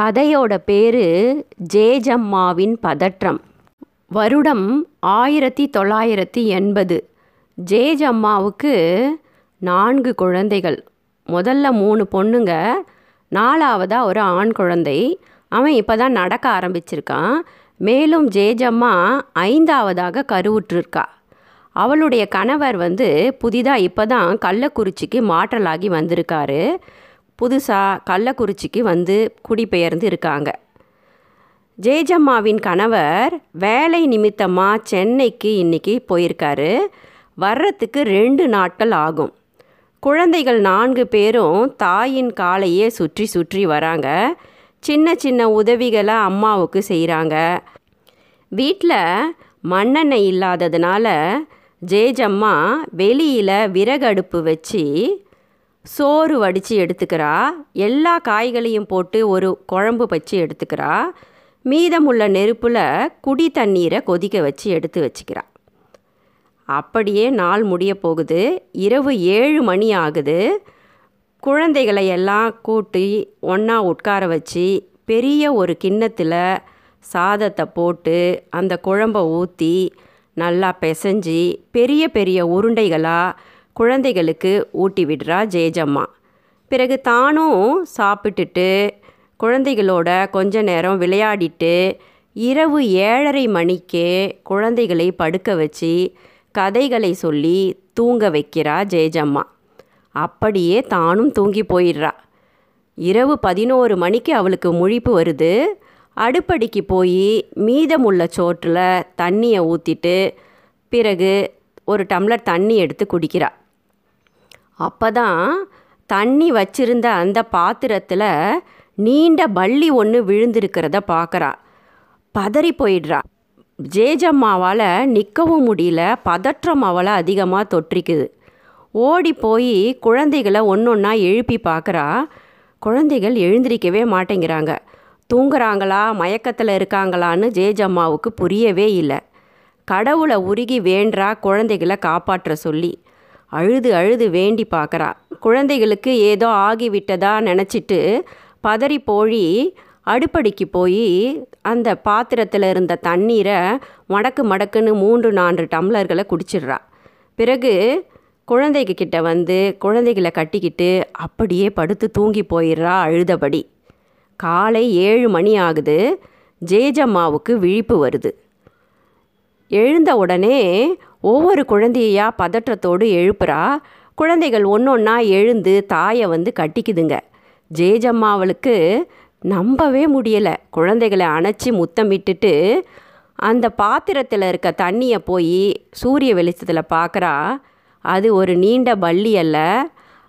கதையோட பேர் ஜேஜம்மாவின் பதற்றம். வருடம் ஆயிரத்தி தொள்ளாயிரத்தி எண்பது. ஜேஜம்மாவுக்கு நான்கு குழந்தைகள். முதல்ல மூணு பொண்ணுங்க நாலாவதாக ஒரு ஆண் குழந்தை. அவன் இப்போ தான் நடக்க ஆரம்பிச்சிருக்கான். மேலும் ஜேஜம்மா ஐந்தாவதாக கருவுற்றிருக்கா. அவளுடைய கணவர் வந்து புதிதாக இப்போ தான் கள்ளக்குறிச்சிக்கு மாற்றலாகி வந்திருக்காரு. புதுசாக கள்ளக்குறிச்சிக்கு வந்து குடிபெயர்ந்து இருக்காங்க. ஜேஜம்மாவின் கணவர் வேலை நிமித்தமாக சென்னைக்கு இன்றைக்கி போயிருக்காரு. வர்றதுக்கு ரெண்டு நாட்கள் ஆகும். குழந்தைகள் நான்கு பேரும் தாயின் காலையே சுற்றி சுற்றி வராங்க. சின்ன சின்ன உதவிகளை அம்மாவுக்கு செய்கிறாங்க வீட்டில் மண்ணெண்ணெய் இல்லாததுனால ஜேஜம்மா வெளியில் விறகடுப்பு வச்சு சோறு வடித்து எடுத்துக்கிறா. எல்லா காய்களையும் போட்டு ஒரு குழம்பு வச்சு எடுத்துக்கிறா. மீதமுள்ள நெருப்பில் குடி தண்ணீரை கொதிக்க வச்சு எடுத்து வச்சுக்கிறா. அப்படியே நாள் முடிய போகுது. இரவு ஏழு மணி ஆகுது. குழந்தைகளை எல்லாம் கூட்டி ஒன்றா உட்கார வச்சு பெரிய ஒரு கிண்ணத்தில் சாதத்தை போட்டு அந்த குழம்ப ஊற்றி நல்லா பிசைஞ்சி பெரிய பெரிய உருண்டைகளாக குழந்தைகளுக்கு ஊட்டி விடுறா ஜேஜம்மா பிறகு தானும் சாப்பிட்டுட்டு குழந்தைகளோட கொஞ்ச நேரம் விளையாடிட்டு இரவு ஏழரை மணிக்கே குழந்தைகளை படுக்க வச்சு கதைகளை சொல்லி தூங்க வைக்கிறா ஜெயஜம்மா. அப்படியே தானும் தூங்கி போயிடுறா. இரவு பதினோரு மணிக்கு அவளுக்கு முழிப்பு வருது. அடுப்படிக்கு போய் மீதமுள்ள சோற்றில் தண்ணியை ஊற்றிட்டு பிறகு ஒரு டம்ளர் தண்ணி எடுத்து குடிக்கிறா. அப்போ தான் தண்ணி வச்சிருந்த அந்த பாத்திரத்தில் நீண்ட பள்ளி ஒன்று விழுந்திருக்கிறத பார்க்குறா பதறி போயிடுறா. ஜேஜம்மாவால் நிற்கவும் முடியல. பதற்றம் அவளை அதிகமாக தொற்றிக்குது. ஓடி போய் குழந்தைகளை ஒன்று ஒன்றா எழுப்பி பார்க்குறா குழந்தைகள் எழுந்திரிக்கவே மாட்டேங்கிறாங்க. தூங்குறாங்களா? மயக்கத்தில் இருக்காங்களான்னு ஜேஜம்மாவுக்கு புரியவே இல்லை. கடவுளை உருகி வேண்டா குழந்தைகளை காப்பாற்ற சொல்லி. அழுது அழுது வேண்டி பார்க்குறா. குழந்தைகளுக்கு ஏதோ ஆகிவிட்டதா நினச்சிட்டு பதறி போய் அடுப்படிக்கு போய் அந்த பாத்திரத்தில் இருந்த தண்ணீரை மடக்கு மடக்குன்னு மூன்று நான்கு டம்ளர்களை குடிச்சிடுறா. பிறகு குழந்தைங்க கிட்ட வந்து குழந்தைகளை கட்டிக்கிட்டு அப்படியே படுத்து தூங்கி போயிடுறா அழுதபடி. காலை ஏழு மணி ஆகுது. ஜேஜம்மாவுக்கு விழிப்பு வருது. எழுந்த உடனே ஒவ்வொரு குழந்தையா பதற்றத்தோடு எழுப்புறா? குழந்தைகள் ஒன்று ஒன்றா எழுந்து தாயை வந்து கட்டிக்குதுங்க. ஜேஜம்மாவளுக்கு நம்பவே முடியலை. குழந்தைகளை அணைச்சி முத்தமிட்டுட்டு அந்த பாத்திரத்தில் இருக்க தண்ணியை போய் சூரிய வெளிச்சத்தில் பார்க்குறா அது ஒரு நீண்ட பள்ளி அல்ல.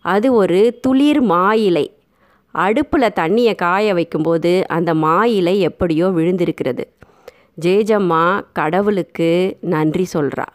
அது ஒரு துளிர் மாயிலை. அடுப்பில் தண்ணியை காய வைக்கும்போது அந்த மாயிலை எப்படியோ விழுந்திருக்கிறது. ஜேஜம்மா கடவுளுக்கு நன்றி சொல்கிறா